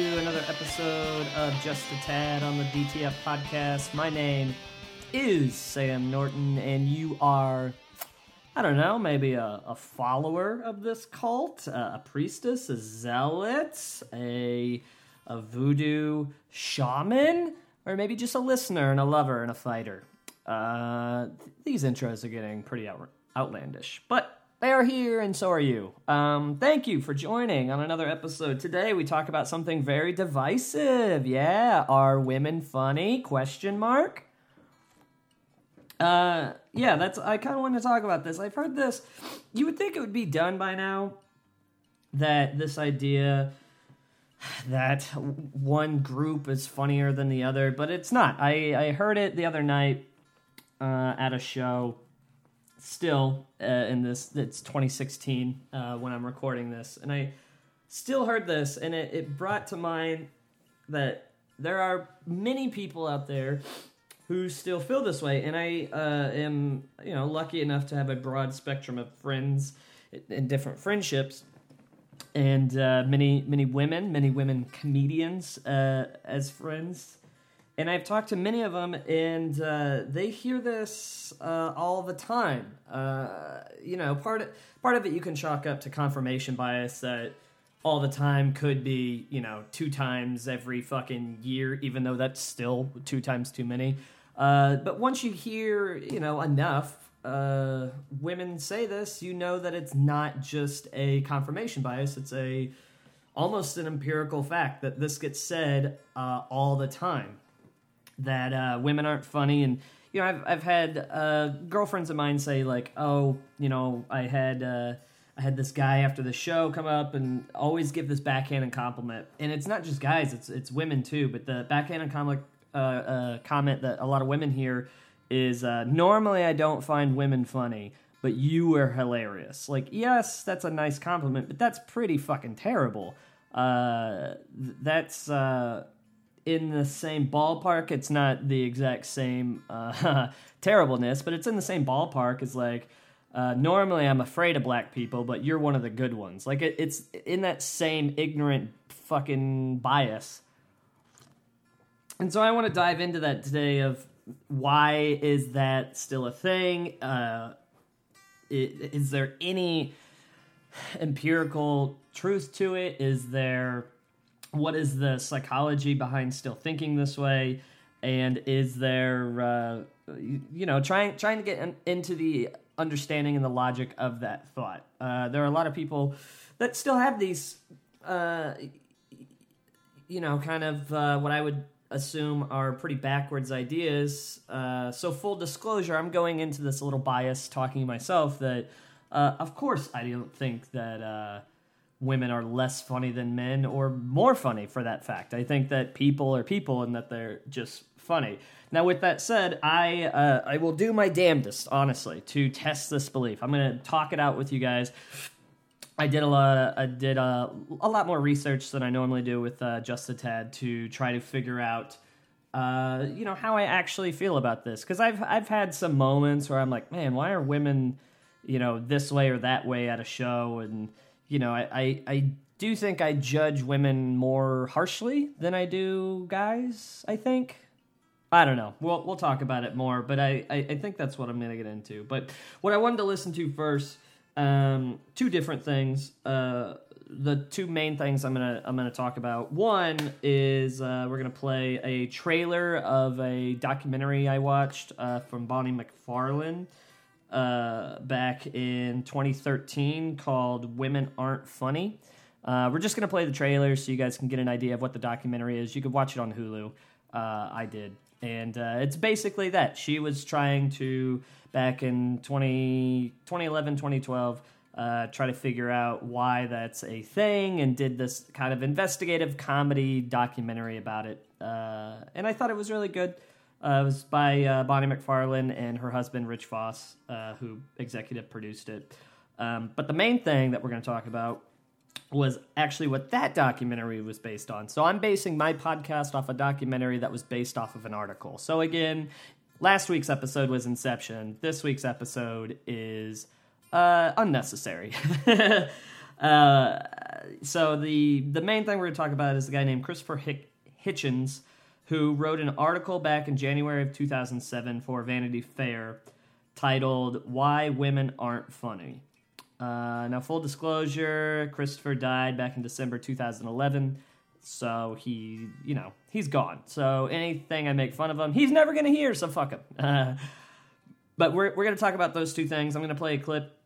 to another episode of Just a Tad on the DTF podcast. My name is Sam Norton, and you are, I don't know, maybe a, a follower of this cult, uh, a priestess, a zealot, a, a voodoo shaman, or maybe just a listener and a lover and a fighter. Uh, th- these intros are getting pretty out- outlandish, but they are here, and so are you. Um, thank you for joining on another episode. Today we talk about something very divisive. Yeah, are women funny? Question mark. Uh, yeah, that's. I kind of want to talk about this. I've heard this. You would think it would be done by now. That this idea that one group is funnier than the other, but it's not. I I heard it the other night uh, at a show still uh, in this it's 2016 uh, when i'm recording this and i still heard this and it, it brought to mind that there are many people out there who still feel this way and i uh, am you know lucky enough to have a broad spectrum of friends in different friendships and uh, many many women many women comedians uh, as friends and I've talked to many of them, and uh, they hear this uh, all the time. Uh, you know, part of, part of it you can chalk up to confirmation bias that all the time could be, you know, two times every fucking year, even though that's still two times too many. Uh, but once you hear, you know, enough uh, women say this, you know that it's not just a confirmation bias; it's a almost an empirical fact that this gets said uh, all the time that uh, women aren't funny. And you know I've I've had uh, girlfriends of mine say like oh you know I had uh, I had this guy after the show come up and always give this backhanded compliment. And it's not just guys it's it's women too. But the backhanded comment uh, uh, comment that a lot of women hear is uh, normally I don't find women funny but you were hilarious. Like yes that's a nice compliment but that's pretty fucking terrible. Uh, th- that's uh, in the same ballpark. It's not the exact same uh, terribleness, but it's in the same ballpark as like. Uh, normally, I'm afraid of black people, but you're one of the good ones. Like it, it's in that same ignorant fucking bias. And so I want to dive into that today of why is that still a thing? Uh, i- is there any empirical truth to it? Is there what is the psychology behind still thinking this way? And is there uh, you, know trying trying to get in, into the understanding and the logic of that thought. Uh, there are a lot of people that still have these uh, you know kind of uh, what i would assume are pretty backwards ideas. Uh, so full disclosure i'm going into this a little bias talking myself that uh, of course i don't think that uh, women are less funny than men or more funny for that fact. I think that people are people and that they're just funny. Now, with that said, I uh, I will do my damnedest, honestly, to test this belief. I'm going to talk it out with you guys. I did a lot. I did a, a lot more research than I normally do with uh, Just a Tad to try to figure out, uh, you know, how I actually feel about this. Because I've I've had some moments where I'm like, man, why are women, you know, this way or that way at a show and you know, I, I, I do think I judge women more harshly than I do guys. I think. I don't know. We'll we'll talk about it more, but I, I, I think that's what I'm gonna get into. But what I wanted to listen to first, um, two different things. Uh, the two main things I'm gonna I'm gonna talk about. One is uh, we're gonna play a trailer of a documentary I watched uh, from Bonnie McFarlane uh, back in 2013 called Women Aren't Funny. Uh, we're just going to play the trailer so you guys can get an idea of what the documentary is. You can watch it on Hulu. Uh, I did. And uh, it's basically that. She was trying to, back in 20, 2011, 2012, uh, try to figure out why that's a thing and did this kind of investigative comedy documentary about it. Uh, and I thought it was really good. Uh, it was by uh, Bonnie McFarlane and her husband Rich Foss, uh, who executive produced it. Um, but the main thing that we're going to talk about was actually what that documentary was based on. So I'm basing my podcast off a documentary that was based off of an article. So again, last week's episode was Inception. This week's episode is uh, unnecessary. uh, so the the main thing we're going to talk about is a guy named Christopher Hick- Hitchens, who wrote an article back in January of 2007 for Vanity Fair titled "Why Women Aren't Funny." Uh, now, full disclosure, Christopher died back in December 2011, so he, you know, he's gone. So anything I make fun of him, he's never going to hear. So fuck him. Uh, but we're we're going to talk about those two things. I'm going to play a clip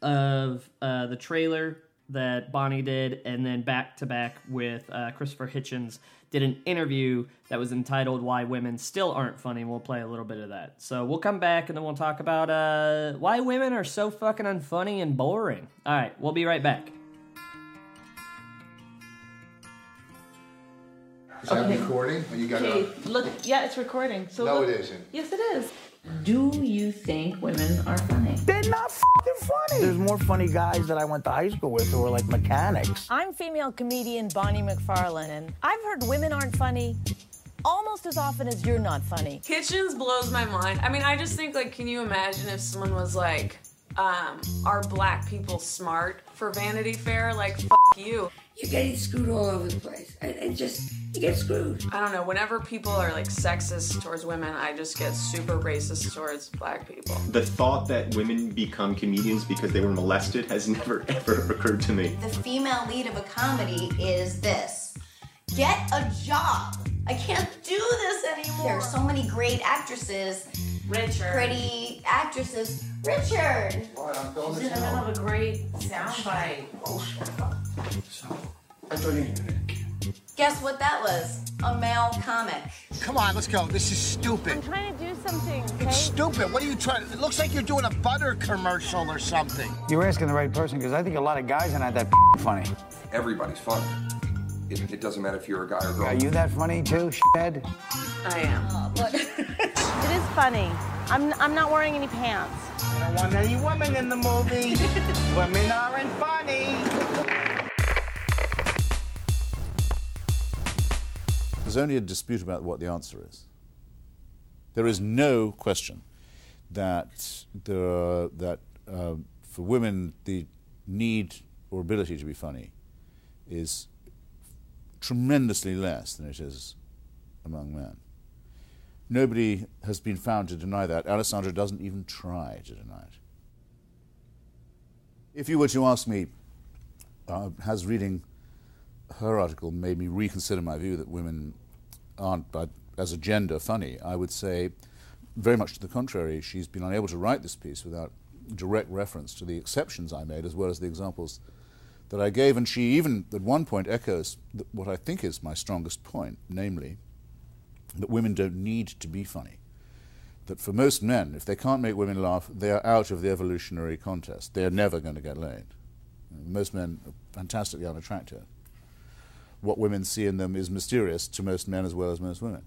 of uh, the trailer that Bonnie did, and then back to back with uh, Christopher Hitchens did an interview that was entitled "Why Women Still Aren't Funny." We'll play a little bit of that. So we'll come back and then we'll talk about uh, why women are so fucking unfunny and boring. All right, we'll be right back. Is that recording? Or you got Okay, to look, yeah, it's recording. So No, look- it isn't. Yes, it is. Do you think women are funny? They're not fucking funny. There's more funny guys that I went to high school with who are like mechanics. I'm female comedian Bonnie McFarlane, and I've heard women aren't funny almost as often as you're not funny. Hitchens blows my mind. I mean, I just think like, can you imagine if someone was like, um, "Are black people smart for Vanity Fair?" Like, fuck you. You're getting screwed all over the place. And, and just, you get screwed. I don't know. Whenever people are like sexist towards women, I just get super racist towards black people. The thought that women become comedians because they were molested has never ever occurred to me. the female lead of a comedy is this get a job i can't do this anymore there are so many great actresses Richard. pretty actresses richard What? I'm going He's to in the tell. middle of a great soundbite. I thought you guess what that was a male comic Come on, let's go. This is stupid. I'm trying to do something, It's stupid. What are you trying? It looks like you're doing a butter commercial or something. You're asking the right person because I think a lot of guys are not that funny. Everybody's funny. It, it doesn't matter if you're a guy or girl. Are you that funny too, shithead? I am. but It is funny. I'm, I'm not wearing any pants. I don't want any women in the movie. women aren't funny. There's only a dispute about what the answer is. There is no question that there are, that uh, for women the need or ability to be funny is tremendously less than it is among men. Nobody has been found to deny that. Alessandra doesn't even try to deny it. If you were to ask me, uh, has reading her article made me reconsider my view that women aren't, but as a gender, funny. I would say, very much to the contrary, she's been unable to write this piece without direct reference to the exceptions I made as well as the examples that I gave. And she even, at one point, echoes what I think is my strongest point, namely, that women don't need to be funny. That for most men, if they can't make women laugh, they are out of the evolutionary contest. They are never going to get laid. Most men are fantastically unattractive what women see in them is mysterious to most men as well as most women.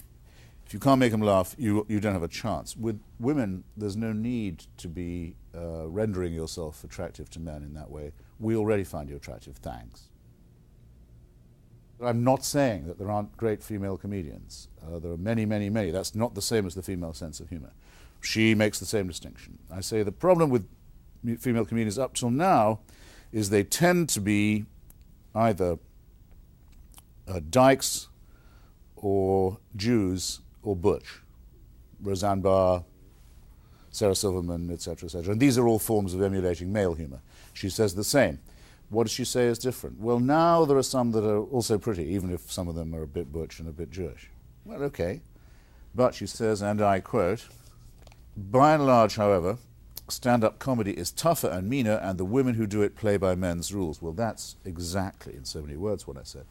If you can't make them laugh, you, you don't have a chance. With women, there's no need to be uh, rendering yourself attractive to men in that way. We already find you attractive, thanks. I'm not saying that there aren't great female comedians. Uh, there are many, many, many. That's not the same as the female sense of humor. She makes the same distinction. I say the problem with female comedians up till now is they tend to be either uh, dykes or Jews or Butch, Roseanne Barr, Sarah Silverman, etc., etc. And these are all forms of emulating male humor. She says the same. What does she say is different? Well, now there are some that are also pretty, even if some of them are a bit Butch and a bit Jewish. Well, okay. But she says, and I quote, by and large, however, stand up comedy is tougher and meaner, and the women who do it play by men's rules. Well, that's exactly, in so many words, what I said.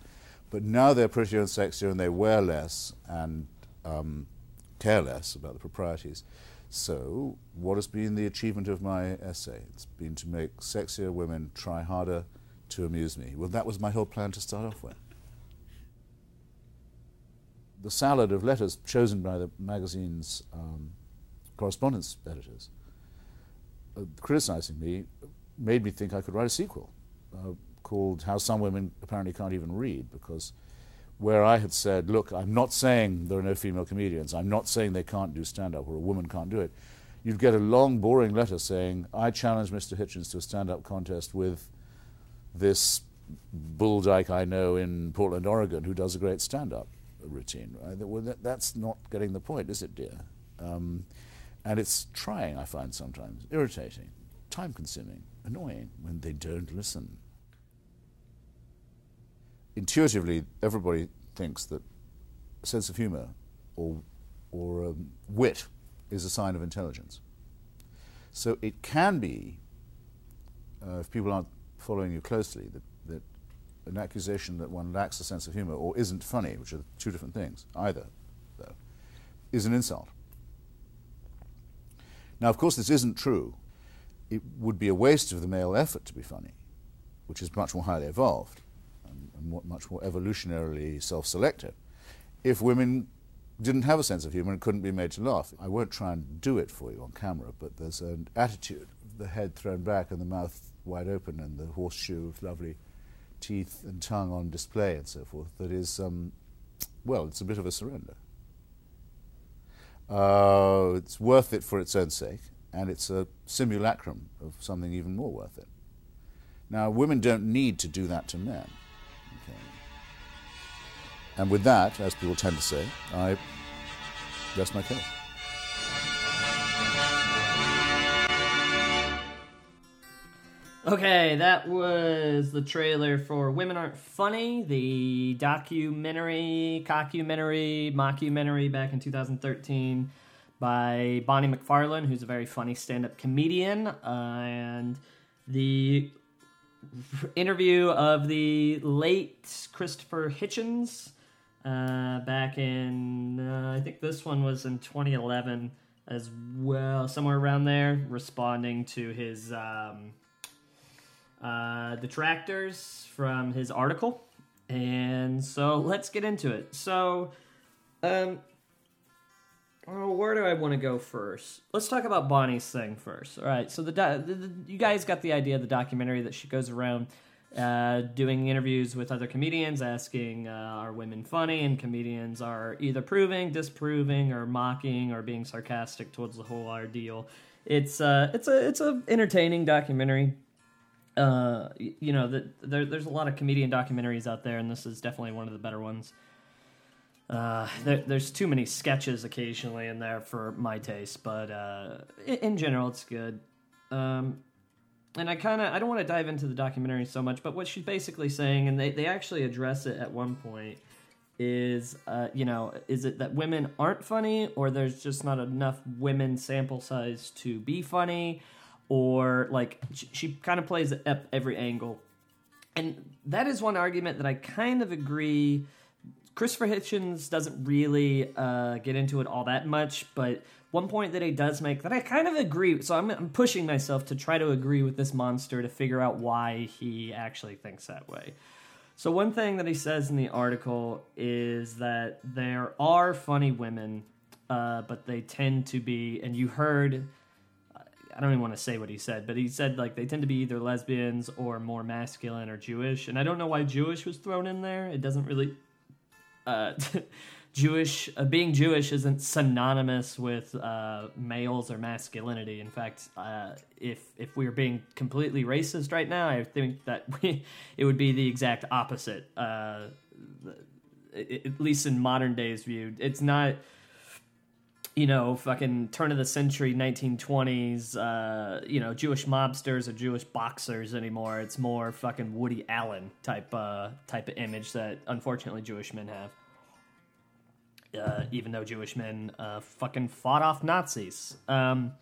But now they're prettier and sexier, and they wear less and um, care less about the proprieties. So, what has been the achievement of my essay? It's been to make sexier women try harder to amuse me. Well, that was my whole plan to start off with. The salad of letters chosen by the magazine's um, correspondence editors uh, criticizing me made me think I could write a sequel uh, called How Some Women Apparently Can't Even Read, because where I had said, look, I'm not saying there are no female comedians, I'm not saying they can't do stand up or a woman can't do it, you'd get a long, boring letter saying, I challenge Mr. Hitchens to a stand up contest with this bull dyke I know in Portland, Oregon, who does a great stand-up routine. Right? Well, that, that's not getting the point, is it, dear? Um, and it's trying, I find sometimes, irritating, time-consuming, annoying when they don't listen. Intuitively, everybody thinks that a sense of humor or, or um, wit is a sign of intelligence. So it can be, uh, if people aren't following you closely, that, that an accusation that one lacks a sense of humor or isn't funny, which are two different things, either, though, is an insult. Now, of course, this isn't true. It would be a waste of the male effort to be funny, which is much more highly evolved much more evolutionarily self selective, if women didn't have a sense of humor and couldn't be made to laugh. I won't try and do it for you on camera, but there's an attitude, the head thrown back and the mouth wide open and the horseshoe of lovely teeth and tongue on display and so forth, that is, um, well, it's a bit of a surrender. Uh, it's worth it for its own sake, and it's a simulacrum of something even more worth it. Now, women don't need to do that to men. And with that, as people tend to say, I rest my case. Okay, that was the trailer for Women Aren't Funny, the documentary, cockumentary, mockumentary back in 2013 by Bonnie McFarlane, who's a very funny stand up comedian. Uh, and the interview of the late Christopher Hitchens uh, back in, uh, I think this one was in 2011 as well, somewhere around there, responding to his. Um, uh, detractors from his article. And so let's get into it. So, um, oh, where do I want to go first? Let's talk about Bonnie's thing first. All right. So the, do- the, the you guys got the idea of the documentary that she goes around uh, doing interviews with other comedians, asking uh, are women funny, and comedians are either proving, disproving, or mocking, or being sarcastic towards the whole ordeal. It's uh, it's a it's a entertaining documentary uh, you know, that there, there's a lot of comedian documentaries out there, and this is definitely one of the better ones. Uh, there, there's too many sketches occasionally in there for my taste, but uh, in, in general, it's good. Um, and I kind of I don't want to dive into the documentary so much, but what she's basically saying, and they, they actually address it at one point, is uh, you know is it that women aren't funny, or there's just not enough women sample size to be funny, or like she, she kind of plays it at every angle. And that is one argument that I kind of agree. Christopher Hitchens doesn't really uh, get into it all that much, but one point that he does make that I kind of agree. So I'm, I'm pushing myself to try to agree with this monster to figure out why he actually thinks that way. So one thing that he says in the article is that there are funny women, uh, but they tend to be, and you heard I don't even want to say what he said, but he said like they tend to be either lesbians or more masculine or Jewish, and I don't know why Jewish was thrown in there. It doesn't really. Uh, Jewish uh, being Jewish isn't synonymous with uh, males or masculinity. In fact, uh, if if we were being completely racist right now, I think that we, it would be the exact opposite. Uh, at least in modern days view, it's not you know, fucking turn of the century 1920s, uh, you know, Jewish mobsters or Jewish boxers anymore. It's more fucking Woody Allen type uh, type of image that unfortunately Jewish men have. Uh, even though Jewish men uh, fucking fought off Nazis. Um,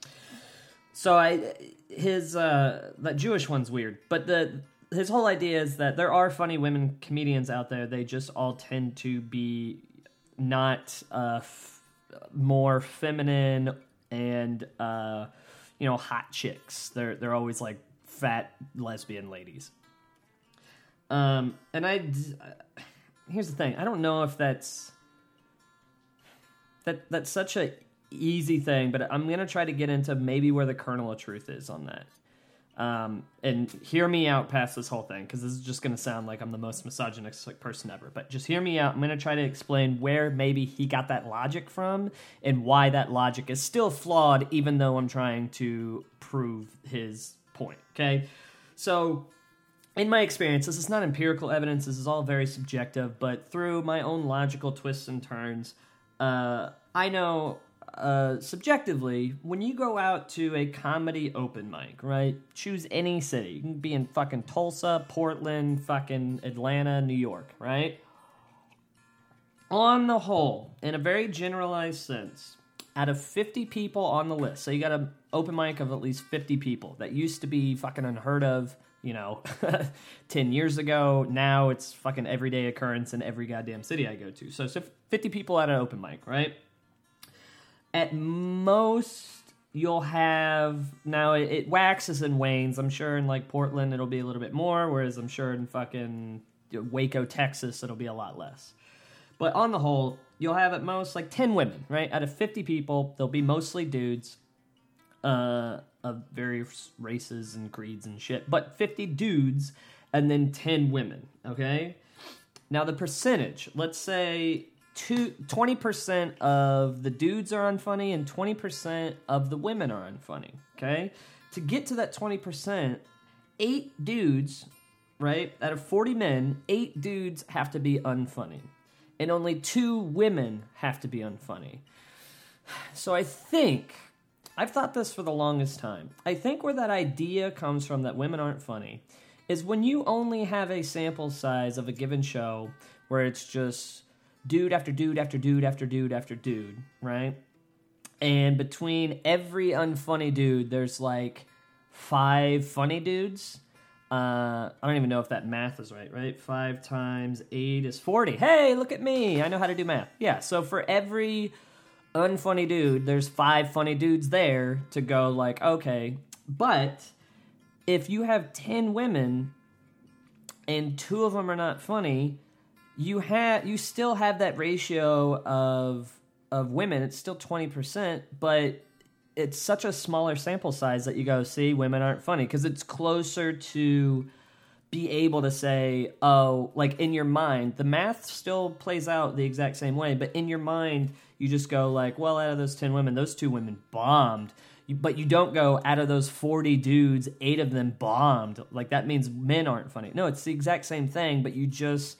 so I his uh, that Jewish one's weird, but the his whole idea is that there are funny women comedians out there. They just all tend to be not uh, more feminine and uh, you know hot chicks. They're they're always like fat lesbian ladies. Um, and I here's the thing. I don't know if that's that that's such a easy thing, but I'm gonna try to get into maybe where the kernel of truth is on that. Um, and hear me out past this whole thing because this is just to sound like I'm the most misogynistic person ever. But just hear me out. I'm to try to explain where maybe he got that logic from and why that logic is still flawed, even though I'm trying to prove his point. Okay, so in my experience, this is not empirical evidence. This is all very subjective, but through my own logical twists and turns, uh, I know uh, subjectively when you go out to a comedy open mic, right? Choose any city. You can be in fucking Tulsa, Portland, fucking Atlanta, New York, right? On the whole, in a very generalized sense, out of 50 people on the list, so you got an open mic of at least 50 people that used to be fucking unheard of you know, 10 years ago. Now it's fucking everyday occurrence in every goddamn city I go to. So, so 50 people at an open mic, right? At most, you'll have now it, it waxes and wanes. I'm sure in like Portland it'll be a little bit more, whereas I'm sure in fucking Waco, Texas, it'll be a lot less. But on the whole, you'll have at most like 10 women, right? Out of 50 people, they'll be mostly dudes. Uh, of various races and creeds and shit, but 50 dudes and then 10 women, okay? Now, the percentage, let's say two, 20% of the dudes are unfunny and 20% of the women are unfunny, okay? To get to that 20%, eight dudes, right, out of 40 men, eight dudes have to be unfunny. And only two women have to be unfunny. So I think I've thought this for the longest time. I think where that idea comes from that women aren't funny is when you only have a sample size of a given show where it's just dude after dude after dude after dude after dude, right? And between every unfunny dude, there's like five funny dudes. Uh, I don't even know if that math is right, right? Five times eight is 40. Hey, look at me. I know how to do math. Yeah, so for every unfunny dude, there's five funny dudes there to go like, okay, but if you have 10 women and two of them are not funny, you have you still have that ratio of of women. It's still 20%, but it's such a smaller sample size that you go, see, women aren't funny. Because it's closer to be able to say, oh, like in your mind, the math still plays out the exact same way, but in your mind, you just go like, well, out of those 10 women, those two women bombed. But you don't go out of those 40 dudes, eight of them bombed. Like that means men aren't funny. No, it's the exact same thing, but you just,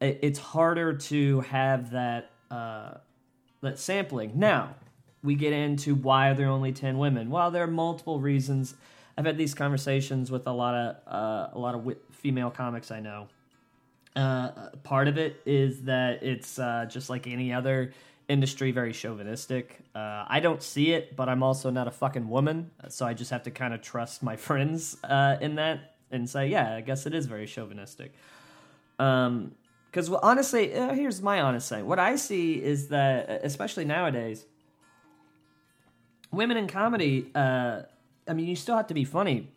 it's harder to have that, uh, that sampling. Now, we get into why are there only 10 women? Well, there are multiple reasons. I've had these conversations with a lot of, uh, a lot of female comics I know. Uh, part of it is that it's uh, just like any other industry very chauvinistic. Uh, I don't see it, but I'm also not a fucking woman, so I just have to kind of trust my friends uh, in that and say, yeah, I guess it is very chauvinistic. Um, because well, honestly, uh, here's my honest thing. What I see is that, especially nowadays, women in comedy. Uh, I mean, you still have to be funny,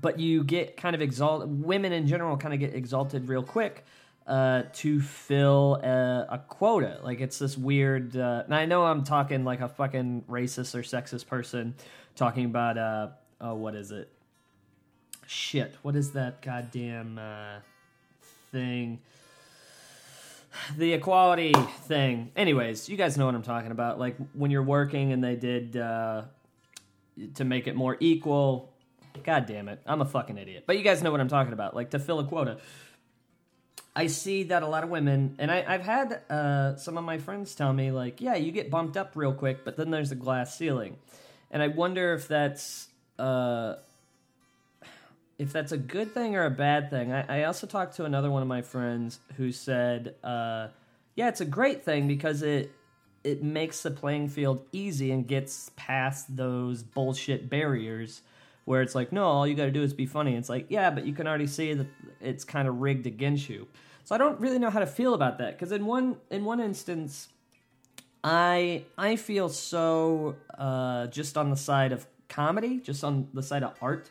but you get kind of exalted. Women in general kind of get exalted real quick uh, to fill a, a, quota. Like it's this weird. Uh, and I know I'm talking like a fucking racist or sexist person talking about uh, oh, what is it? Shit, what is that goddamn uh, thing? The equality thing. Anyways, you guys know what I'm talking about. Like when you're working and they did uh, to make it more equal. God damn it, I'm a fucking idiot. But you guys know what I'm talking about. Like to fill a quota I see that a lot of women, and I, have had uh, some of my friends tell me, like, yeah, you get bumped up real quick, but then there's a glass ceiling. And I wonder if that's. Uh, if that's a good thing or a bad thing. I, I, also talked to another one of my friends who said, uh, "Yeah, it's a great thing because it it makes the playing field easy and gets past those bullshit barriers where it's like, no, all you got to do is be funny. It's like, yeah, but you can already see that it's kind of rigged against you. So I don't really know how to feel about that because in one in one instance, I I feel so uh, just on the side of comedy, just on the side of art,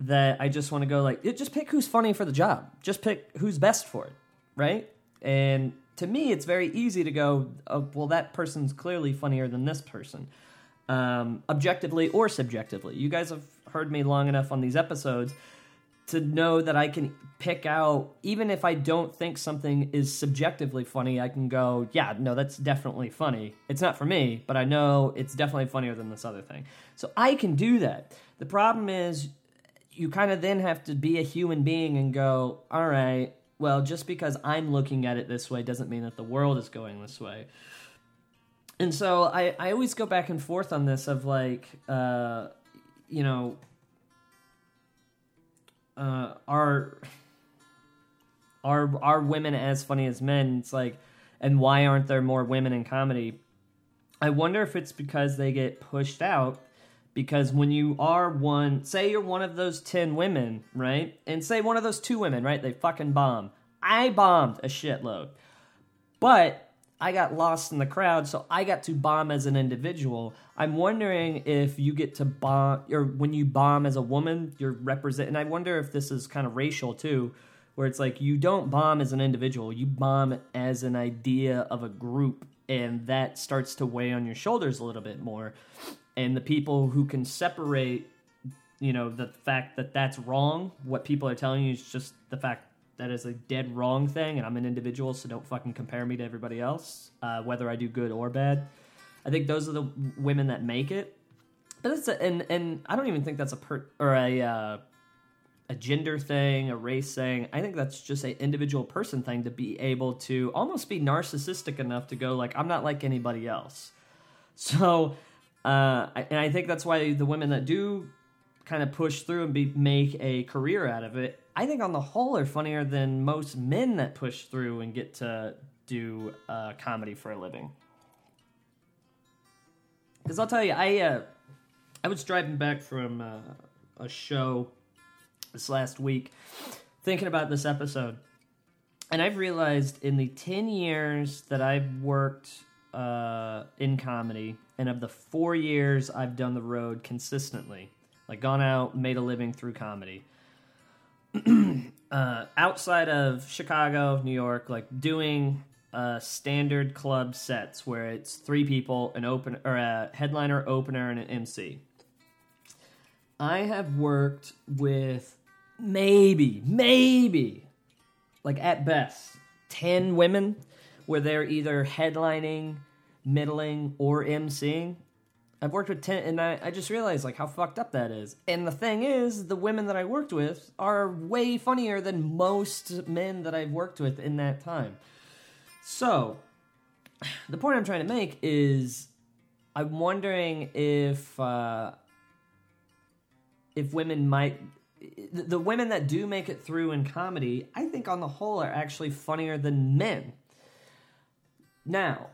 that I just want to go like, just pick who's funny for the job. Just pick who's best for it, right? And to me, it's very easy to go, oh, well, that person's clearly funnier than this person, um, objectively or subjectively. You guys have heard me long enough on these episodes to know that I can pick out, even if I don't think something is subjectively funny, I can go, yeah, no, that's definitely funny. It's not for me, but I know it's definitely funnier than this other thing. So I can do that. The problem is, you kind of then have to be a human being and go, all right, well, just because I'm looking at it this way doesn't mean that the world is going this way. And so I, I always go back and forth on this of like, uh, you know, uh, are are are women as funny as men? It's like, and why aren't there more women in comedy? I wonder if it's because they get pushed out. Because when you are one, say you're one of those 10 women, right? And say one of those two women, right? They fucking bomb. I bombed a shitload. But I got lost in the crowd, so I got to bomb as an individual. I'm wondering if you get to bomb, or when you bomb as a woman, you're represent. And I wonder if this is kind of racial too, where it's like you don't bomb as an individual, you bomb as an idea of a group, and that starts to weigh on your shoulders a little bit more. And the people who can separate, you know, the fact that that's wrong, what people are telling you is just the fact that is a dead wrong thing, and I'm an individual, so don't fucking compare me to everybody else, uh, whether I do good or bad. I think those are the women that make it. But it's a, and and I don't even think that's a per or a uh, a gender thing, a race thing. I think that's just an individual person thing to be able to almost be narcissistic enough to go like I'm not like anybody else. So, uh, and I think that's why the women that do kind of push through and be make a career out of it. I think on the whole are funnier than most men that push through and get to do uh, comedy for a living. Because I'll tell you, I uh, I was driving back from uh, a show this last week, thinking about this episode, and I've realized in the ten years that I've worked uh, in comedy, and of the four years I've done the road consistently, like gone out, made a living through comedy. uh, outside of Chicago, New York, like doing uh, standard club sets where it's three people, an open or a headliner, opener, and an MC. I have worked with maybe, maybe, like at best, ten women where they're either headlining, middling, or MCing. I've worked with 10, and I, I just realized like how fucked up that is. And the thing is, the women that I worked with are way funnier than most men that I've worked with in that time. So, the point I'm trying to make is I'm wondering if uh, if women might the, the women that do make it through in comedy, I think on the whole are actually funnier than men. Now,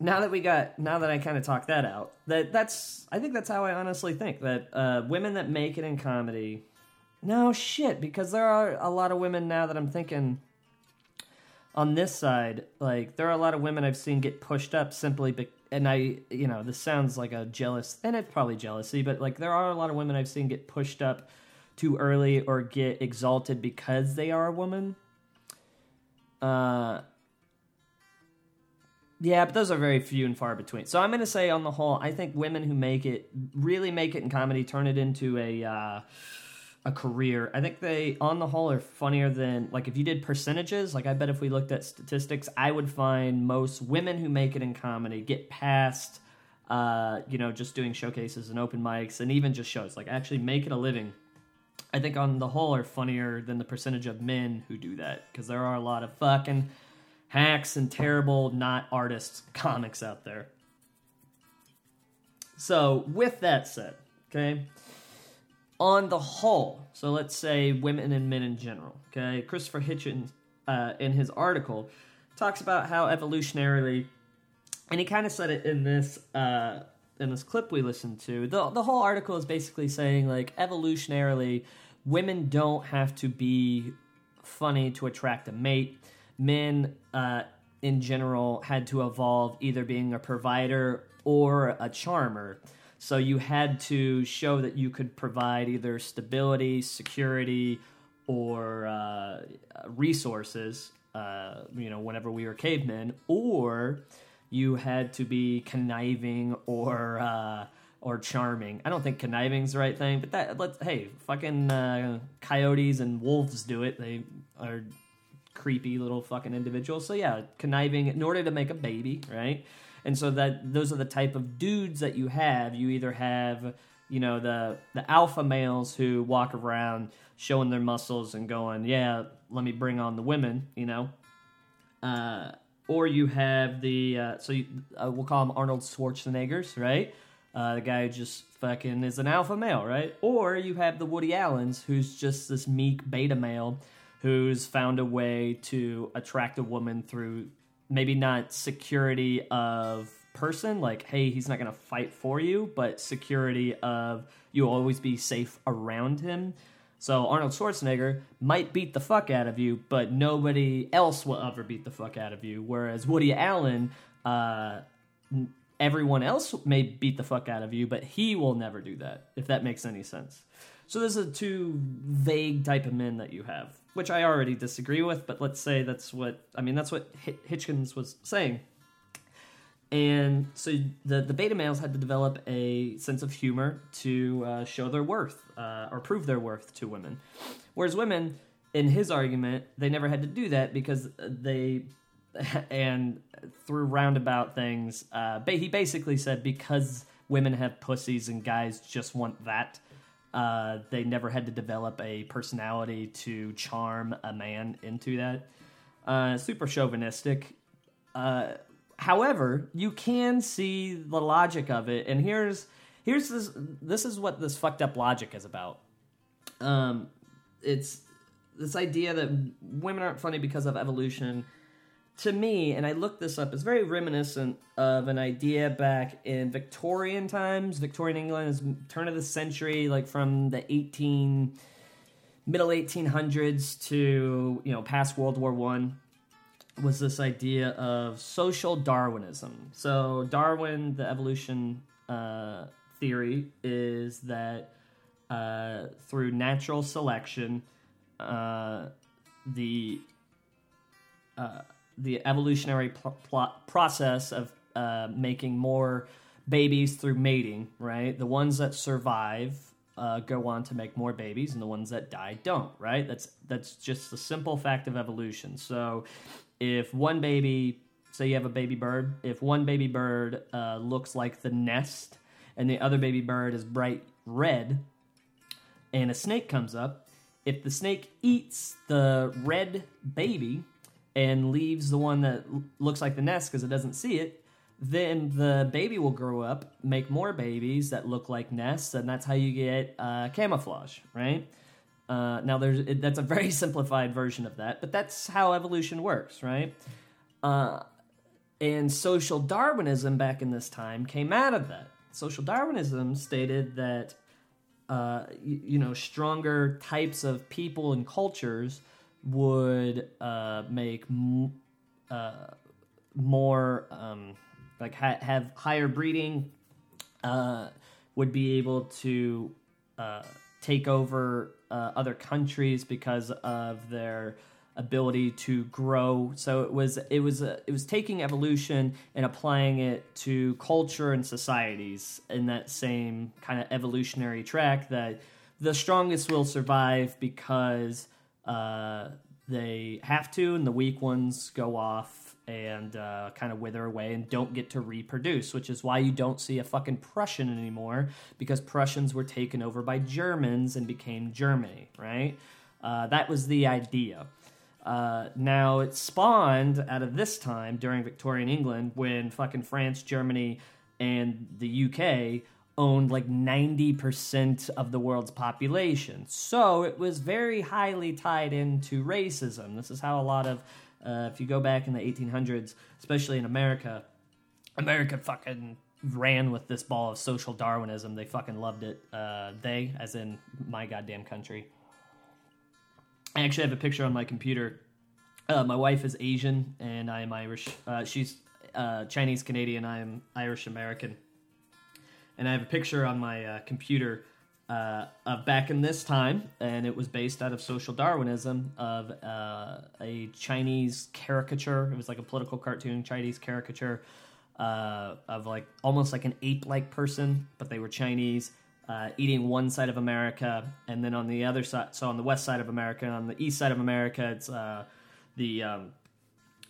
now that we got now that I kind of talked that out, that that's I think that's how I honestly think that uh, women that make it in comedy. No shit, because there are a lot of women now that I'm thinking on this side, like there are a lot of women I've seen get pushed up simply, be- and I, you know, this sounds like a jealous, and it's probably jealousy, but like there are a lot of women I've seen get pushed up too early or get exalted because they are a woman. Uh, yeah, but those are very few and far between. So I'm going to say, on the whole, I think women who make it really make it in comedy turn it into a uh, a career. I think they, on the whole, are funnier than like if you did percentages. Like I bet if we looked at statistics, I would find most women who make it in comedy get past, uh, you know, just doing showcases and open mics and even just shows. Like actually make it a living. I think on the whole are funnier than the percentage of men who do that because there are a lot of fucking hacks and terrible not artist comics out there. So, with that said, okay, on the whole, so let's say women and men in general, okay, Christopher Hitchens, uh, in his article, talks about how evolutionarily, and he kind of said it in this uh, in this clip we listened to. the The whole article is basically saying like evolutionarily, women don't have to be funny to attract a mate men uh, in general had to evolve either being a provider or a charmer. So you had to show that you could provide either stability, security, or uh, resources. Uh, you know, whenever we were cavemen, or you had to be conniving or uh, or charming. I don't think conniving's the right thing, but that let's hey, fucking uh, coyotes and wolves do it. They are creepy little fucking individual. So yeah, conniving in order to make a baby, right? And so that those are the type of dudes that you have. You either have you know the the alpha males who walk around showing their muscles and going, yeah, let me bring on the women, you know. Uh, or you have the uh, so you, uh, we'll call them Arnold Schwarzeneggers, right? Uh, the guy who just fucking is an alpha male, right? Or you have the Woody Allens, who's just this meek beta male who's found a way to attract a woman through maybe not security of person, like, hey, he's not going to fight for you, but security of you'll always be safe around him. So Arnold Schwarzenegger might beat the fuck out of you, but nobody else will ever beat the fuck out of you. Whereas Woody Allen, uh, everyone else may beat the fuck out of you, but he will never do that, if that makes any sense. So those are two vague type of men that you have, which I already disagree with, but let's say that's what I mean. That's what Hitchens was saying. And so the the beta males had to develop a sense of humor to uh, show their worth uh, or prove their worth to women, whereas women, in his argument, they never had to do that because they and through roundabout things, uh, he basically said because women have pussies and guys just want that uh, they never had to develop a personality to charm a man into that. Uh, super chauvinistic. Uh, however, you can see the logic of it, and here's here's this. This is what this fucked up logic is about. Um, it's this idea that women aren't funny because of evolution to me, and I looked this up, it's very reminiscent of an idea back in Victorian times. Victorian England is turn of the century, like from the 18 middle 1800s to you know past World War One. Was this idea of social Darwinism? So Darwin, the evolution uh, theory is that uh, through natural selection, uh, the uh, the evolutionary pl- pl- process of uh, making more babies through mating, right? The ones that survive uh, go on to make more babies, and the ones that die don't, right? That's that's just the simple fact of evolution. So, if one baby, say you have a baby bird, if one baby bird uh, looks like the nest, and the other baby bird is bright red, and a snake comes up, if the snake eats the red baby, and leaves the one that looks like the nest because it doesn't see it, then the baby will grow up, make more babies that look like nests, and that's how you get uh, camouflage, right? Uh, now, there's it, that's a very simplified version of that, but that's how evolution works, right? Uh, and social Darwinism back in this time came out of that. Social Darwinism stated that uh, you, you know stronger types of people and cultures would uh, make m- uh, more um, like ha- have higher breeding, uh, would be able to uh, take over uh, other countries because of their ability to grow. So it was it was uh, it was taking evolution and applying it to culture and societies in that same kind of evolutionary track that the strongest will survive because uh, they have to, and the weak ones go off and uh, kind of wither away and don't get to reproduce, which is why you don't see a fucking Prussian anymore because Prussians were taken over by Germans and became Germany, right? Uh, that was the idea. Uh, now it spawned out of this time during Victorian England when fucking France, Germany, and the UK owned like 90% of the world's population. So it was very highly tied into racism. This is how a lot of, uh, if you go back in the 1800s, especially in America, America fucking ran with this ball of social Darwinism. They fucking loved it. Uh, they, as in my goddamn country. I actually have a picture on my computer. Uh, my wife is Asian and I am Irish. Uh, she's uh, Chinese Canadian. I am Irish American and I have a picture on my uh, computer uh, of back in this time, and it was based out of social Darwinism of uh, a Chinese caricature. It was like a political cartoon, Chinese caricature uh, of like almost like an ape-like person, but they were Chinese. Uh, eating one side of America, and then on the other side, so on the west side of America, and on the east side of America, it's uh, the um,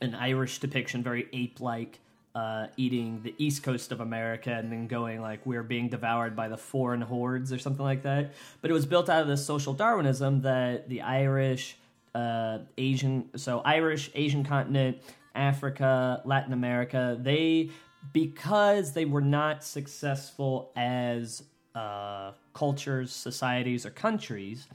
an Irish depiction, very ape-like, uh, eating the east coast of America and then going like we're being devoured by the foreign hordes or something like that. But it was built out of this social Darwinism that the Irish, uh, Asian, so Irish, Asian continent, Africa, Latin America, they because they were not successful as uh, cultures, societies, or countries,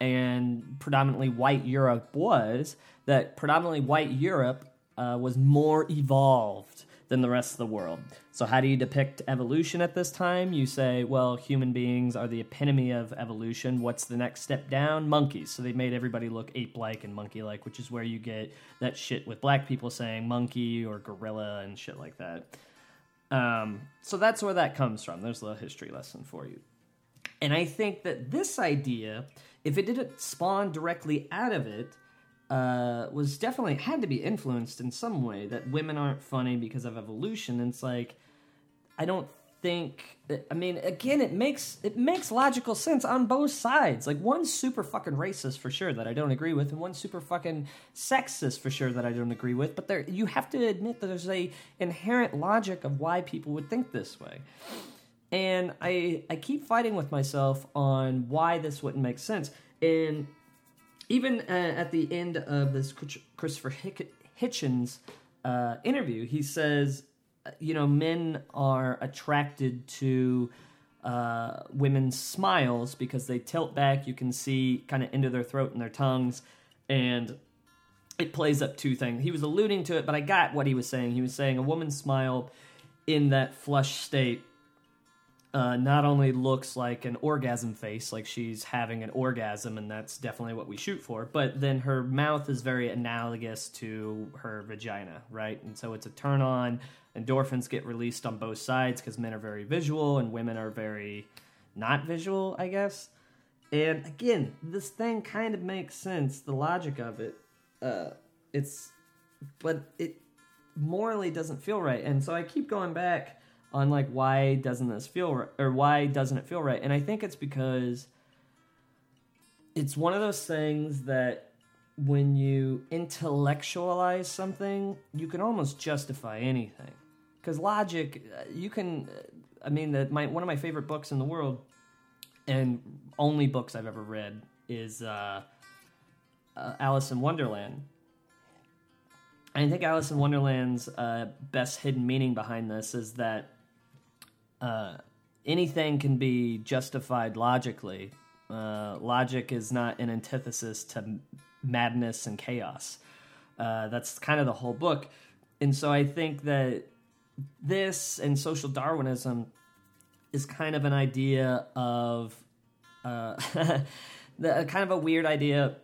and predominantly white Europe was, that predominantly white Europe uh, was more evolved than the rest of the world. So, how do you depict evolution at this time? You say, well, human beings are the epitome of evolution. What's the next step down? Monkeys. So, they made everybody look ape like and monkey like, which is where you get that shit with black people saying monkey or gorilla and shit like that. Um, so, that's where that comes from. There's a little history lesson for you. And I think that this idea, if it didn't spawn directly out of it, uh, was definitely had to be influenced in some way that women aren't funny because of evolution. And it's like, I don't think. I mean, again, it makes it makes logical sense on both sides. Like one's super fucking racist for sure that I don't agree with, and one's super fucking sexist for sure that I don't agree with. But there, you have to admit that there's a inherent logic of why people would think this way. And I I keep fighting with myself on why this wouldn't make sense. And even uh, at the end of this Christopher Hitchens uh, interview, he says, uh, you know, men are attracted to uh, women's smiles because they tilt back. You can see kind of into their throat and their tongues, and it plays up two things. He was alluding to it, but I got what he was saying. He was saying a woman's smile in that flush state uh, not only looks like an orgasm face, like she's having an orgasm, and that's definitely what we shoot for, but then her mouth is very analogous to her vagina, right? And so it's a turn on. Endorphins get released on both sides because men are very visual and women are very not visual, I guess. And again, this thing kind of makes sense, the logic of it. Uh, it's, but it morally doesn't feel right. And so I keep going back on like why doesn't this feel right, or why doesn't it feel right? And I think it's because it's one of those things that when you intellectualize something, you can almost justify anything. Because logic, uh, you can. I mean, the, my one of my favorite books in the world, and only books I've ever read is uh, uh, Alice in Wonderland. I think Alice in Wonderland's uh, best hidden meaning behind this is that uh, anything can be justified logically. Uh, logic is not an antithesis to madness and chaos. Uh, that's kind of the whole book. And so I think that this and social Darwinism is kind of an idea of uh, the, kind of a weird idea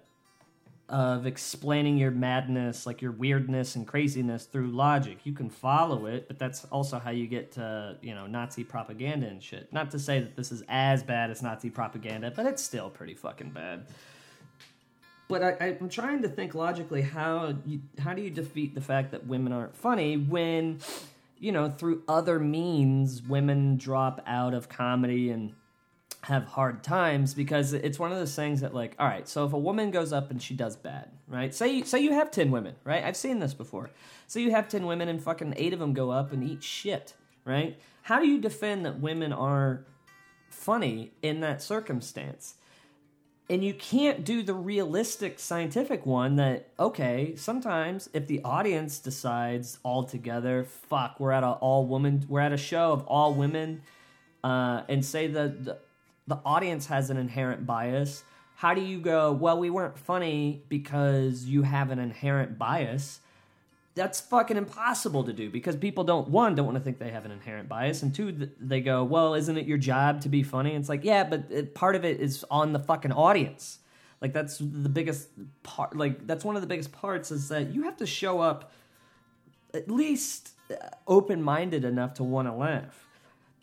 of explaining your madness, like your weirdness and craziness through logic. You can follow it, but that's also how you get to, you know, Nazi propaganda and shit. Not to say that this is as bad as Nazi propaganda, but it's still pretty fucking bad. But I, am trying to think logically how you, how do you defeat the fact that women aren't funny when, you know, through other means women drop out of comedy and have hard times because it's one of those things that like all right so if a woman goes up and she does bad right? Say say you have 10 women right? I've seen this before. So you have 10 women and fucking 8 of them go up and eat shit right? How do you defend that women are funny in that circumstance? And you can't do the realistic scientific one that okay sometimes if the audience decides all together fuck we're at a all woman we're at a show of all women uh, and say that the, the audience has an inherent bias. How do you go, well, we weren't funny because you have an inherent bias? That's fucking impossible to do because people don't, one, don't want to think they have an inherent bias, and two, they go, well, isn't it your job to be funny? It's like, yeah, but it, part of it is on the fucking audience. Like, that's the biggest part, like, that's one of the biggest parts is that you have to show up at least uh, open minded enough to want to laugh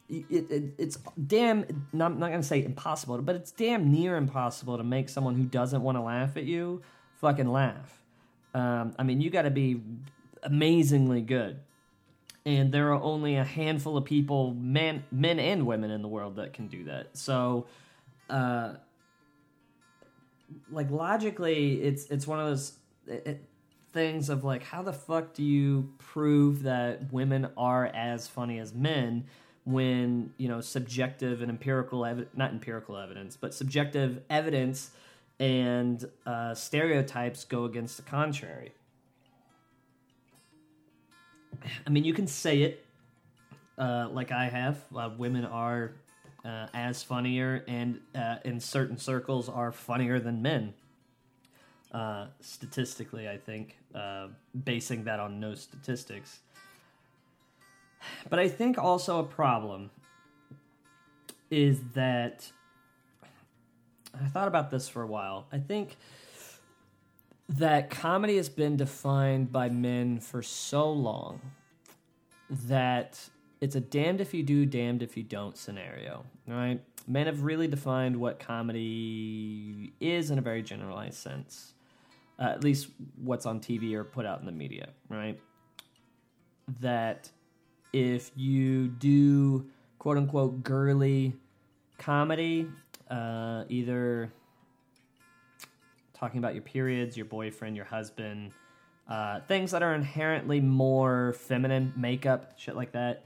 it, it, it's damn not, I'm not gonna say impossible but it's damn near impossible to make someone who doesn't want to laugh at you fucking laugh. Um, i mean you got to be amazingly good. And there are only a handful of people men men and women in the world that can do that. So uh, like logically it's it's one of those it, things of like how the fuck do you prove that women are as funny as men when you know subjective and empirical ev- not empirical evidence but subjective evidence and uh, stereotypes go against the contrary i mean you can say it uh, like i have uh, women are uh, as funnier and uh, in certain circles are funnier than men uh, statistically, I think, basing that on no statistics. But I think also a problem is that I thought about this for a while. I think that comedy has been defined by men for so long that it's a damned if you do, damned if you don't scenario, right? Men have really defined what comedy is in a very generalized sense uh, at least what's on TV or put out in the media, right? That if you do quote unquote girly comedy, uh, either talking about your periods, your boyfriend, your husband, uh, things that are inherently more feminine, makeup, shit like that,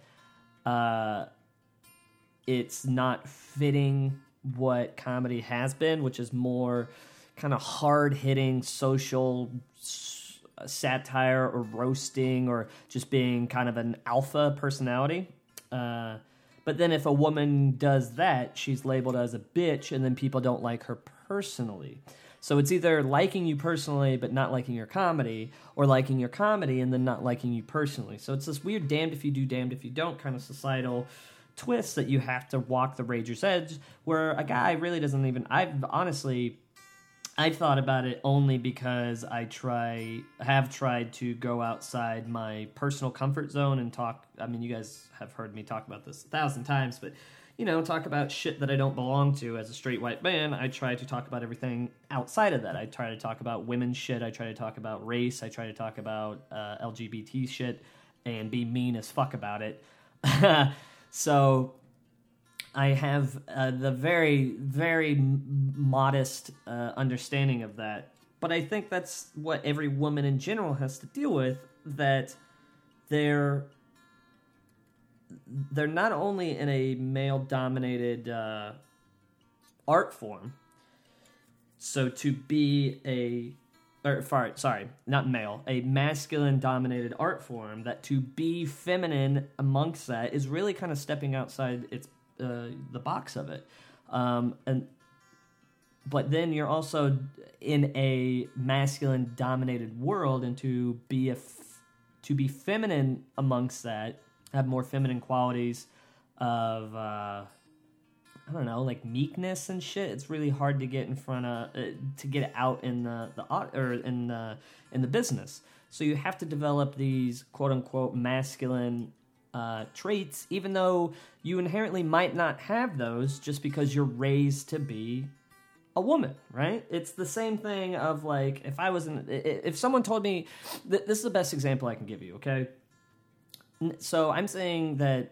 uh, it's not fitting what comedy has been, which is more kind of hard hitting social satire or roasting or just being kind of an alpha personality. Uh, but then if a woman does that, she's labeled as a bitch, and then people don't like her personally. So it's either liking you personally but not liking your comedy, or liking your comedy and then not liking you personally. So it's this weird damned if you do, damned if you don't kind of societal twist that you have to walk the rager's edge, where a guy really doesn't even. I've honestly I've thought about it only because I try have tried to go outside my personal comfort zone and talk. I mean, you guys have heard me talk about this a thousand times, but you know, talk about shit that I don't belong to as a straight white man. I try to talk about everything outside of that. I try to talk about women's shit. I try to talk about race. I try to talk about uh, LGBT shit and be mean as fuck about it. so I have uh, the very, very modest uh, understanding of that. But I think that's what every woman in general has to deal with. That they're they're not only in a male-dominated uh, art form. So to be a or sorry, not male, a masculine dominated art form, that to be feminine amongst that is really kind of stepping outside its uh, the box of it. Um, and but then you're also in a masculine dominated world, and to be a f- to be feminine amongst that, have more feminine qualities of uh, I don't know, like meekness and shit. It's really hard to get in front of uh, to get out in the the or in the in the business. So you have to develop these quote unquote masculine uh, traits, even though you inherently might not have those just because you're raised to be a woman, right? It's the same thing of like if I was not if someone told me th- this is the best example I can give you, okay? So I'm saying that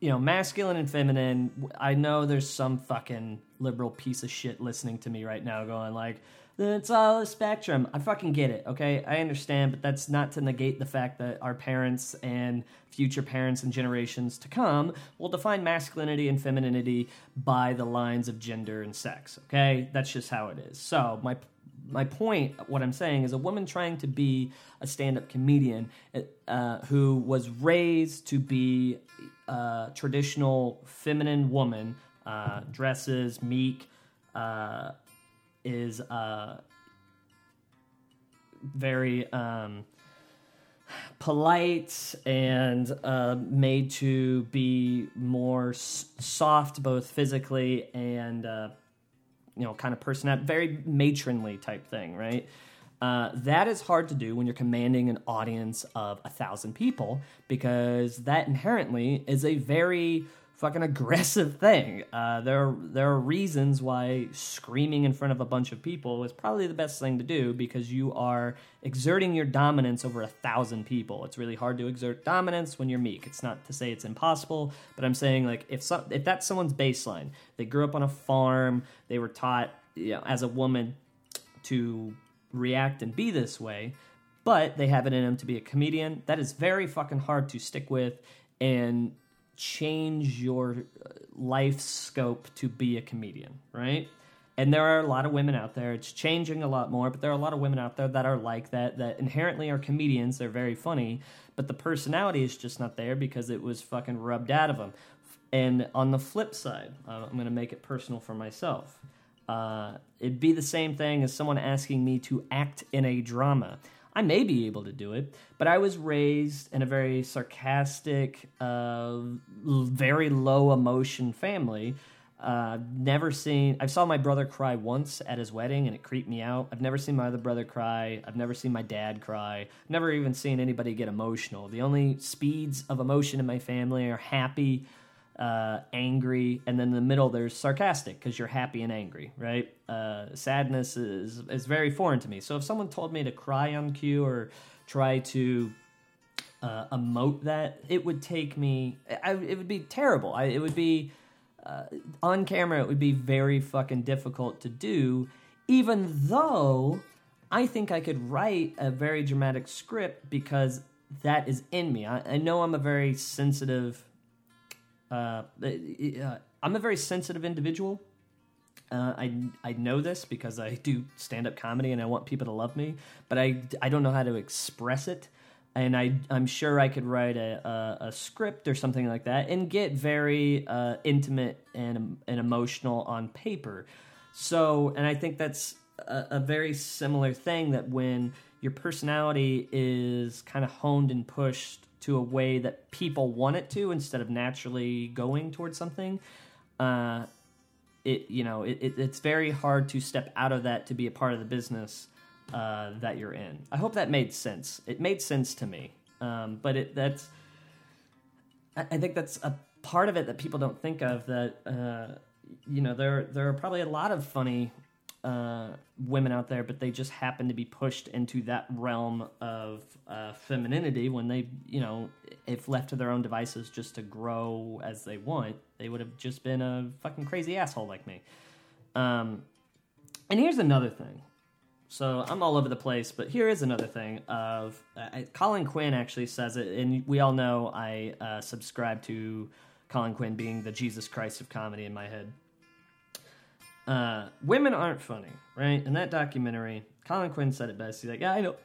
you know, masculine and feminine. I know there's some fucking liberal piece of shit listening to me right now going like it's all a spectrum. I fucking get it, okay? I understand, but that's not to negate the fact that our parents and future parents and generations to come will define masculinity and femininity by the lines of gender and sex, okay? That's just how it is. So, my my point, what I'm saying, is a woman trying to be a stand-up comedian uh, who was raised to be a traditional feminine woman, uh, dresses, meek, uh, is uh, very um, polite and uh, made to be more s- soft, both physically and uh, you know, kind of person, very matronly type thing, right? Uh, that is hard to do when you're commanding an audience of a thousand people because that inherently is a very fucking aggressive thing. Uh, there, there are reasons why screaming in front of a bunch of people is probably the best thing to do because you are exerting your dominance over a thousand people. It's really hard to exert dominance when you're meek. It's not to say it's impossible, but I'm saying like if so, if that's someone's baseline, they grew up on a farm, they were taught you know, as a woman to react and be this way, but they have it in them to be a comedian. That is very fucking hard to stick with and change your uh, life scope to be a comedian, right? And there are a lot of women out there. It's changing a lot more, but there are a lot of women out there that are like that, that inherently are comedians. They're very funny, but the personality is just not there because it was fucking rubbed out of them. And on the flip side, uh, I'm going to make it personal for myself. Uh, it'd be the same thing as someone asking me to act in a drama. I may be able to do it, but I was raised in a very sarcastic, uh, very low emotion family. Uh, never seen. I saw my brother cry once at his wedding, and it creeped me out. I've never seen my other brother cry. I've never seen my dad cry. Never even seen anybody get emotional. The only speeds of emotion in my family are happy, uh, angry, and then in the middle there's sarcastic because you're happy and angry, right? Uh, sadness is is very foreign to me. So if someone told me to cry on cue or try to uh, emote that, it would take me. I, it would be terrible. I, it would be uh, on camera. It would be very fucking difficult to do, even though I think I could write a very dramatic script because that is in me. I, I know I'm a very sensitive uh, uh, I'm a very sensitive individual. Uh, I I know this because I do stand up comedy and I want people to love me, but I, I don't know how to express it. And I I'm sure I could write a, a, a script or something like that and get very uh, intimate and and emotional on paper. So and I think that's a, a very similar thing that when your personality is kind of honed and pushed to a way that people want it to instead of naturally going towards something. Uh, it you know it, it, it's very hard to step out of that to be a part of the business uh, that you're in. I hope that made sense. It made sense to me. Um, but it that's I, I think that's a part of it that people don't think of that uh, you know there there are probably a lot of funny uh, women out there, but they just happen to be pushed into that realm of uh, femininity when they, you know, if left to their own devices just to grow as they want, they would have just been a fucking crazy asshole like me. Um, and here's another thing. So I'm all over the place, but here is another thing. Of uh, Colin Quinn actually says it, and we all know I uh, subscribe to Colin Quinn being the Jesus Christ of comedy in my head uh, women aren't funny, right? In that documentary, Colin Quinn said it best. He's like, yeah, I know,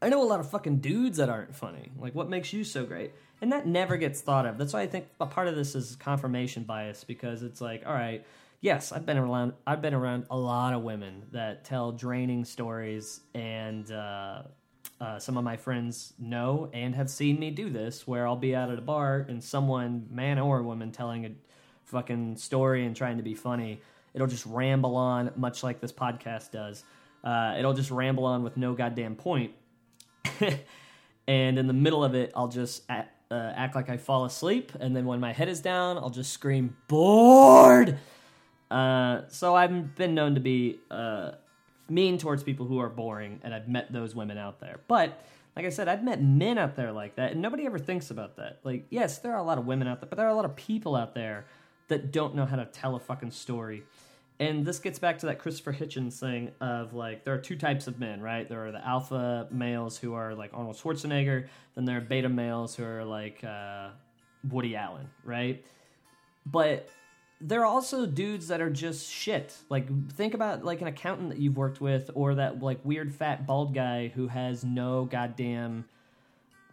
I know a lot of fucking dudes that aren't funny. Like, what makes you so great? And that never gets thought of. That's why I think a part of this is confirmation bias because it's like, all right, yes, I've been around, I've been around a lot of women that tell draining stories, and uh, uh, some of my friends know and have seen me do this, where I'll be out at a bar and someone, man or woman, telling a fucking story and trying to be funny It'll just ramble on, much like this podcast does. Uh, it'll just ramble on with no goddamn point. and in the middle of it, I'll just act, uh, act like I fall asleep. And then when my head is down, I'll just scream, bored! Uh, so I've been known to be uh, mean towards people who are boring, and I've met those women out there. But like I said, I've met men out there like that, and nobody ever thinks about that. Like, yes, there are a lot of women out there, but there are a lot of people out there that don't know how to tell a fucking story. And this gets back to that Christopher Hitchens thing of like there are two types of men, right? There are the alpha males who are like Arnold Schwarzenegger, then there are beta males who are like uh, Woody Allen, right? But there are also dudes that are just shit. Like think about like an accountant that you've worked with, or that like weird fat bald guy who has no goddamn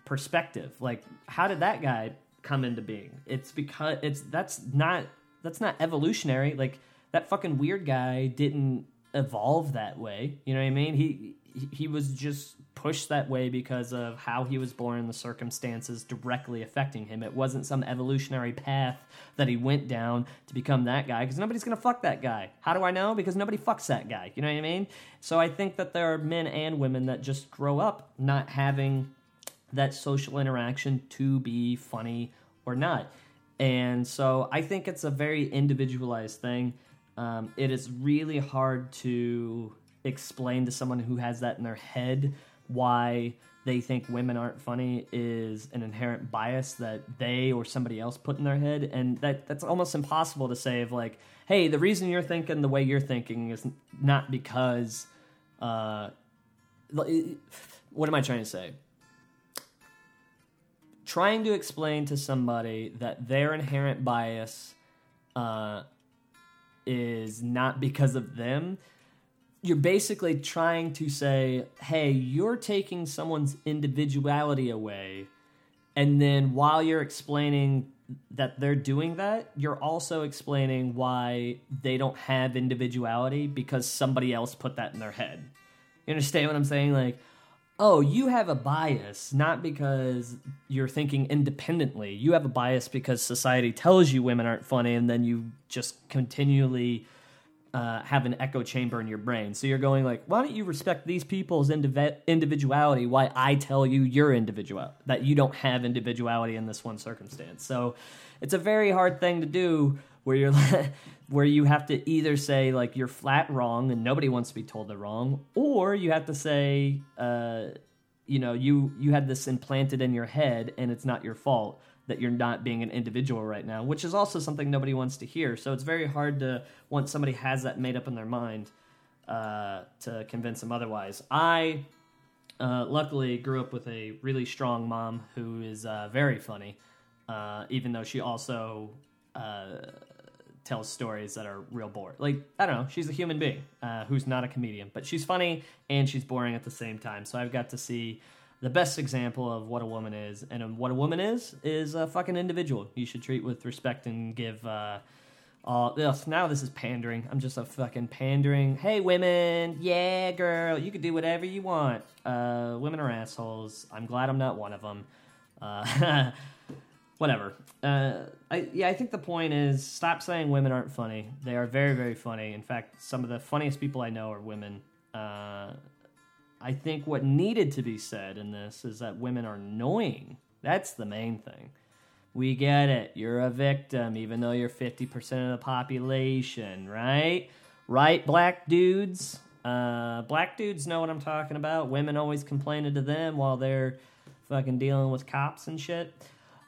perspective. Like how did that guy come into being? It's because it's that's not that's not evolutionary. Like that fucking weird guy didn't evolve that way. You know what I mean? He he was just pushed that way because of how he was born and the circumstances directly affecting him. It wasn't some evolutionary path that he went down to become that guy because nobody's going to fuck that guy. How do I know? Because nobody fucks that guy. You know what I mean? So I think that there are men and women that just grow up not having that social interaction to be funny or not. And so I think it's a very individualized thing. Um, it is really hard to explain to someone who has that in their head why they think women aren't funny is an inherent bias that they or somebody else put in their head and that that's almost impossible to say of like hey the reason you're thinking the way you're thinking is not because uh, what am I trying to say? Trying to explain to somebody that their inherent bias uh, is not because of them. You're basically trying to say, hey, you're taking someone's individuality away. And then while you're explaining that they're doing that, you're also explaining why they don't have individuality because somebody else put that in their head. You understand what I'm saying? Like, oh, you have a bias not because you're thinking independently. You have a bias because society tells you women aren't funny, and then you just continually uh, have an echo chamber in your brain. So you're going like, why don't you respect these people's indiv- individuality? Why I tell you your individual that you don't have individuality in this one circumstance. So it's a very hard thing to do where you're where you have to either say like you're flat wrong and nobody wants to be told they're wrong, or you have to say, uh, you know, you you had this implanted in your head and it's not your fault that you're not being an individual right now, which is also something nobody wants to hear. So it's very hard to once somebody has that made up in their mind uh, to convince them otherwise. I uh, luckily grew up with a really strong mom who is uh, very funny, uh, even though she also uh, tells stories that are real boring. Like I don't know, she's a human being uh, who's not a comedian, but she's funny and she's boring at the same time. So I've got to see the best example of what a woman is, and what a woman is is a fucking individual. You should treat with respect and give. Uh, all ugh, now this is pandering. I'm just a fucking pandering. Hey, women, yeah, girl, you can do whatever you want. Uh, women are assholes. I'm glad I'm not one of them. Uh, whatever. Uh, I, yeah, I think the point is stop saying women aren't funny. They are very, very funny. In fact, some of the funniest people I know are women. Uh, I think what needed to be said in this is that women are annoying. That's the main thing. We get it. You're a victim, even though you're 50% of the population, right? Right, black dudes? Uh, black dudes know what I'm talking about. Women always complaining to them while they're fucking dealing with cops and shit.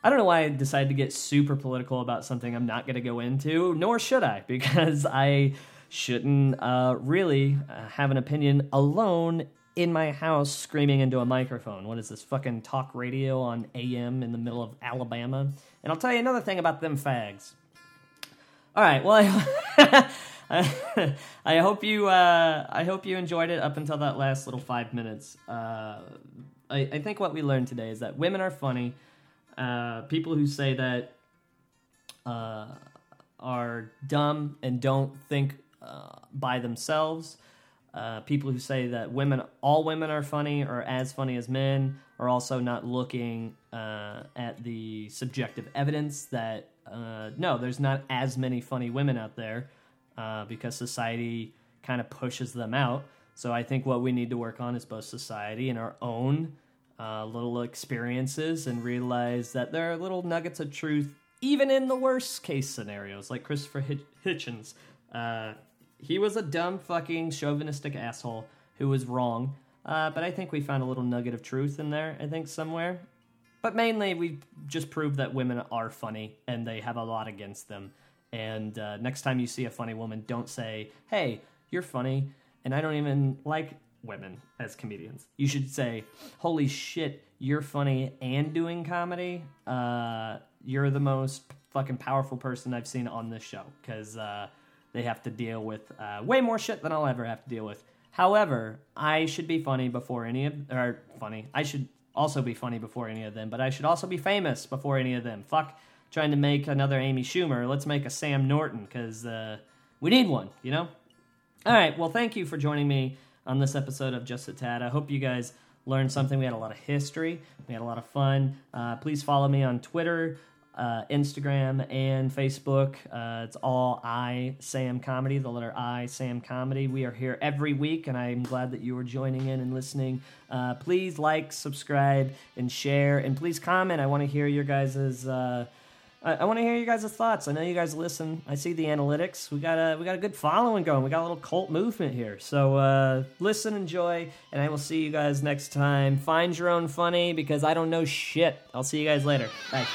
I don't know why I decided to get super political about something I'm not going to go into, nor should I, because I shouldn't uh, really uh, have an opinion alone in my house screaming into a microphone. What is this fucking talk radio on AM in the middle of Alabama? And I'll tell you another thing about them fags. All right, well, I, I hope you uh, I hope you enjoyed it up until that last little five minutes. Uh, I, I think what we learned today is that women are funny. Uh, people who say that uh, are dumb and don't think uh, by themselves. Uh, people who say that women, all women are funny or as funny as men, are also not looking uh, at the subjective evidence that uh, no, there's not as many funny women out there because society kind of pushes them out. So I think what we need to work on is both society and our own uh, little experiences and realize that there are little nuggets of truth even in the worst case scenarios, like Christopher Hitchens. Uh, he was a dumb fucking chauvinistic asshole who was wrong. Uh, but I think we found a little nugget of truth in there, I think, somewhere. But mainly, we just proved that women are funny and they have a lot against them. And uh, next time you see a funny woman, don't say, hey, you're funny, and I don't even like women as comedians. You should say, holy shit, you're funny and doing comedy. Uh, you're the most fucking powerful person I've seen on this show. Because, uh, they have to deal with uh, way more shit than I'll ever have to deal with. However, I should be funny before any of or funny. I should also be funny before any of them, but I should also be famous before any of them. Fuck trying to make another Amy Schumer. Let's make a Sam Norton because uh, we need one, you know? All right, well, thank you for joining me on this episode of Just a Tad. I hope you guys learned something. We had a lot of history, we had a lot of fun. Uh, please follow me on Twitter uh, Instagram and Facebook. Uh, it's all I Sam Comedy, the letter I Sam Comedy. We are here every week, and I'm glad that you are joining in and listening. Uh, please like, subscribe, and share, and please comment. I want to hear your guys's. I, I want to hear you guys' thoughts. I know you guys listen. I see the analytics. We got a we got a good following going. We got a little cult movement here. So uh, listen, enjoy, and I will see you guys next time. Find your own funny because I don't know shit. I'll see you guys later. Bye.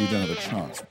You don't have a chance.